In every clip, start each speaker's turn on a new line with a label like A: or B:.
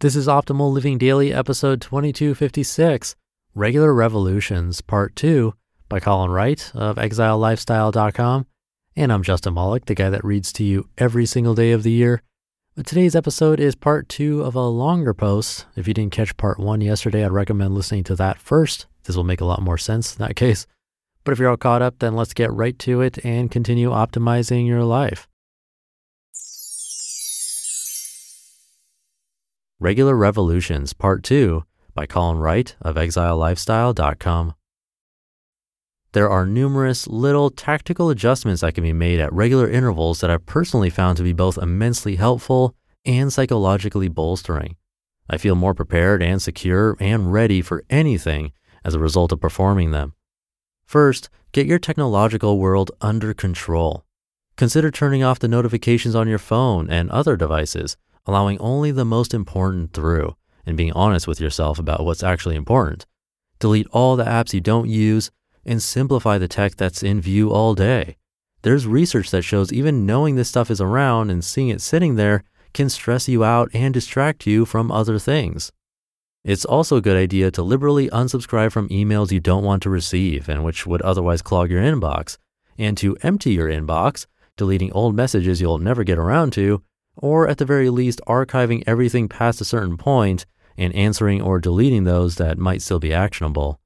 A: This is Optimal Living Daily, episode 2256, Regular Revolutions, part two, by Colin Wright of ExileLifestyle.com. And I'm Justin Malik, the guy that reads to you every single day of the year. But today's episode is part two of a longer post. If you didn't catch part one yesterday, I'd recommend listening to that first. This will make a lot more sense in that case. But if you're all caught up, then let's get right to it and continue optimizing your life. Regular Revolutions, Part 2 by Colin Wright of ExileLifestyle.com. There are numerous little tactical adjustments that can be made at regular intervals that I've personally found to be both immensely helpful and psychologically bolstering. I feel more prepared and secure and ready for anything as a result of performing them. First, get your technological world under control. Consider turning off the notifications on your phone and other devices allowing only the most important through and being honest with yourself about what's actually important. Delete all the apps you don't use and simplify the tech that's in view all day. There's research that shows even knowing this stuff is around and seeing it sitting there can stress you out and distract you from other things. It's also a good idea to liberally unsubscribe from emails you don't want to receive and which would otherwise clog your inbox, and to empty your inbox, deleting old messages you'll never get around to, or at the very least, archiving everything past a certain point and answering or deleting those that might still be actionable.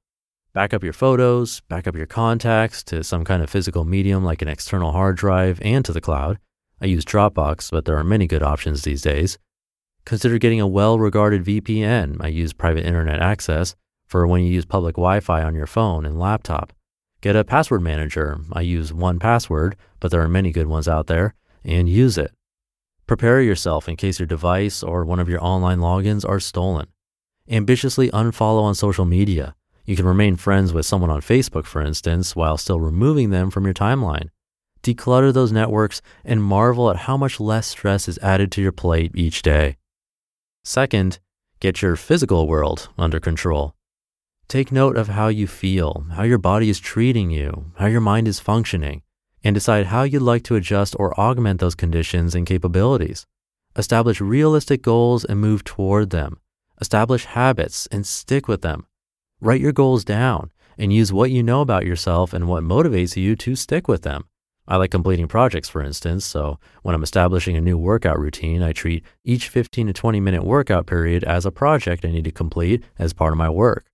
A: Back up your photos, back up your contacts to some kind of physical medium like an external hard drive and to the cloud. I use Dropbox, but there are many good options these days. Consider getting a well regarded VPN. I use private internet access for when you use public Wi Fi on your phone and laptop. Get a password manager. I use 1Password, but there are many good ones out there, and use it. Prepare yourself in case your device or one of your online logins are stolen. Ambitiously unfollow on social media. You can remain friends with someone on Facebook, for instance, while still removing them from your timeline. Declutter those networks and marvel at how much less stress is added to your plate each day. Second, get your physical world under control. Take note of how you feel, how your body is treating you, how your mind is functioning and decide how you'd like to adjust or augment those conditions and capabilities. Establish realistic goals and move toward them. Establish habits and stick with them. Write your goals down and use what you know about yourself and what motivates you to stick with them. I like completing projects, for instance, so when I'm establishing a new workout routine, I treat each 15 to 20 minute workout period as a project I need to complete as part of my work.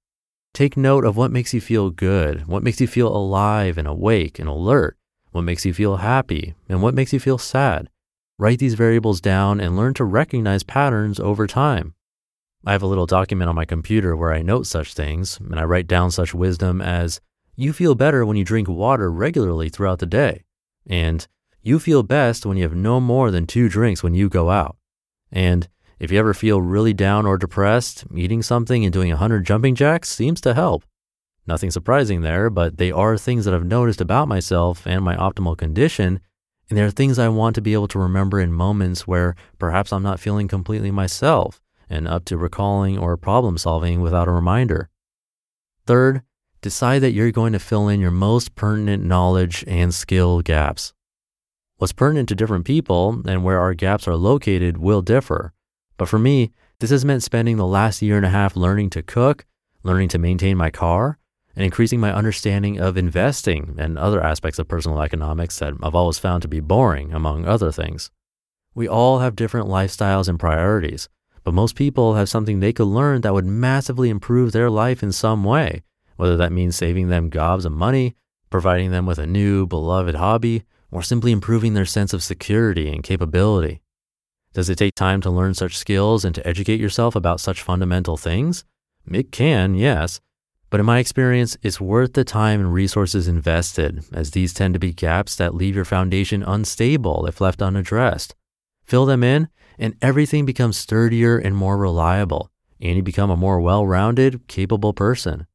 A: Take note of what makes you feel good, what makes you feel alive and awake and alert, what makes you feel happy, and what makes you feel sad. Write these variables down and learn to recognize patterns over time. I have a little document on my computer where I note such things, and I write down such wisdom as you feel better when you drink water regularly throughout the day, and you feel best when you have no more than two drinks when you go out. And if you ever feel really down or depressed, eating something and doing 100 jumping jacks seems to help. Nothing surprising there, but they are things that I've noticed about myself and my optimal condition. And they are things I want to be able to remember in moments where perhaps I'm not feeling completely myself and up to recalling or problem solving without a reminder. Third, decide that you're going to fill in your most pertinent knowledge and skill gaps. What's pertinent to different people and where our gaps are located will differ. But for me, this has meant spending the last year and a half learning to cook, learning to maintain my car, and increasing my understanding of investing and other aspects of personal economics that I've always found to be boring, among other things. We all have different lifestyles and priorities, but most people have something they could learn that would massively improve their life in some way, whether that means saving them gobs of money, providing them with a new, beloved hobby, or simply improving their sense of security and capability. Does it take time to learn such skills and to educate yourself about such fundamental things? It can, yes, but in my experience, it's worth the time and resources invested, as these tend to be gaps that leave your foundation unstable if left unaddressed. Fill them in, and everything becomes sturdier and more reliable, and you become a more well rounded, capable person.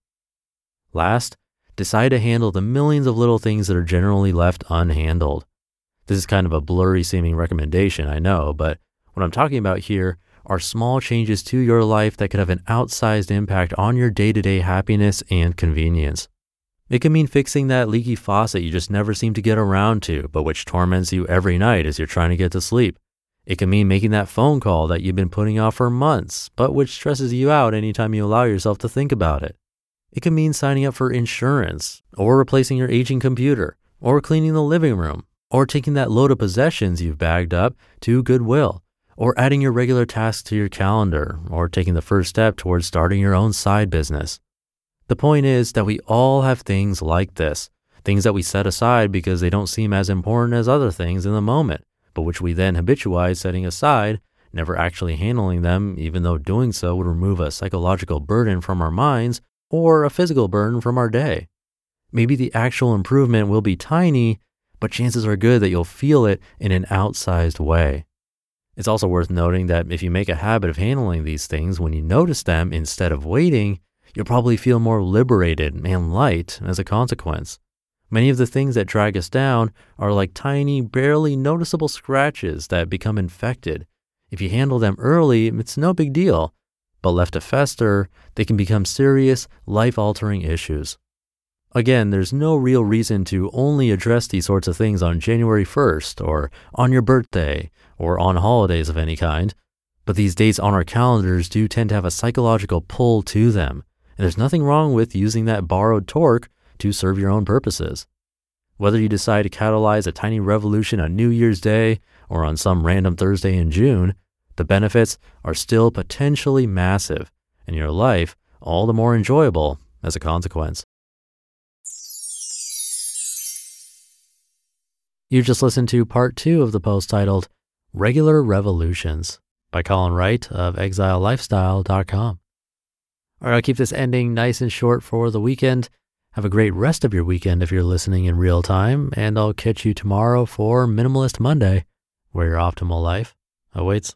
A: Last, decide to handle the millions of little things that are generally left unhandled. This is kind of a blurry seeming recommendation, I know, but what I'm talking about here are small changes to your life that could have an outsized impact on your day to day happiness and convenience. It can mean fixing that leaky faucet you just never seem to get around to, but which torments you every night as you're trying to get to sleep. It can mean making that phone call that you've been putting off for months, but which stresses you out anytime you allow yourself to think about it. It can mean signing up for insurance, or replacing your aging computer, or cleaning the living room, or taking that load of possessions you've bagged up to Goodwill, or adding your regular tasks to your calendar, or taking the first step towards starting your own side business. The point is that we all have things like this, things that we set aside because they don't seem as important as other things in the moment but which we then habituize setting aside, never actually handling them, even though doing so would remove a psychological burden from our minds or a physical burden from our day. Maybe the actual improvement will be tiny, but chances are good that you'll feel it in an outsized way. It's also worth noting that if you make a habit of handling these things when you notice them instead of waiting, you'll probably feel more liberated and light as a consequence. Many of the things that drag us down are like tiny, barely noticeable scratches that become infected. If you handle them early, it's no big deal, but left to fester, they can become serious, life altering issues. Again, there's no real reason to only address these sorts of things on January 1st or on your birthday or on holidays of any kind, but these dates on our calendars do tend to have a psychological pull to them, and there's nothing wrong with using that borrowed torque to serve your own purposes. Whether you decide to catalyze a tiny revolution on New Year's Day or on some random Thursday in June, the benefits are still potentially massive and your life all the more enjoyable as a consequence. You just listened to part two of the post titled Regular Revolutions by Colin Wright of exilelifestyle.com. All right, I'll keep this ending nice and short for the weekend. Have a great rest of your weekend if you're listening in real time, and I'll catch you tomorrow for Minimalist Monday, where your optimal life awaits.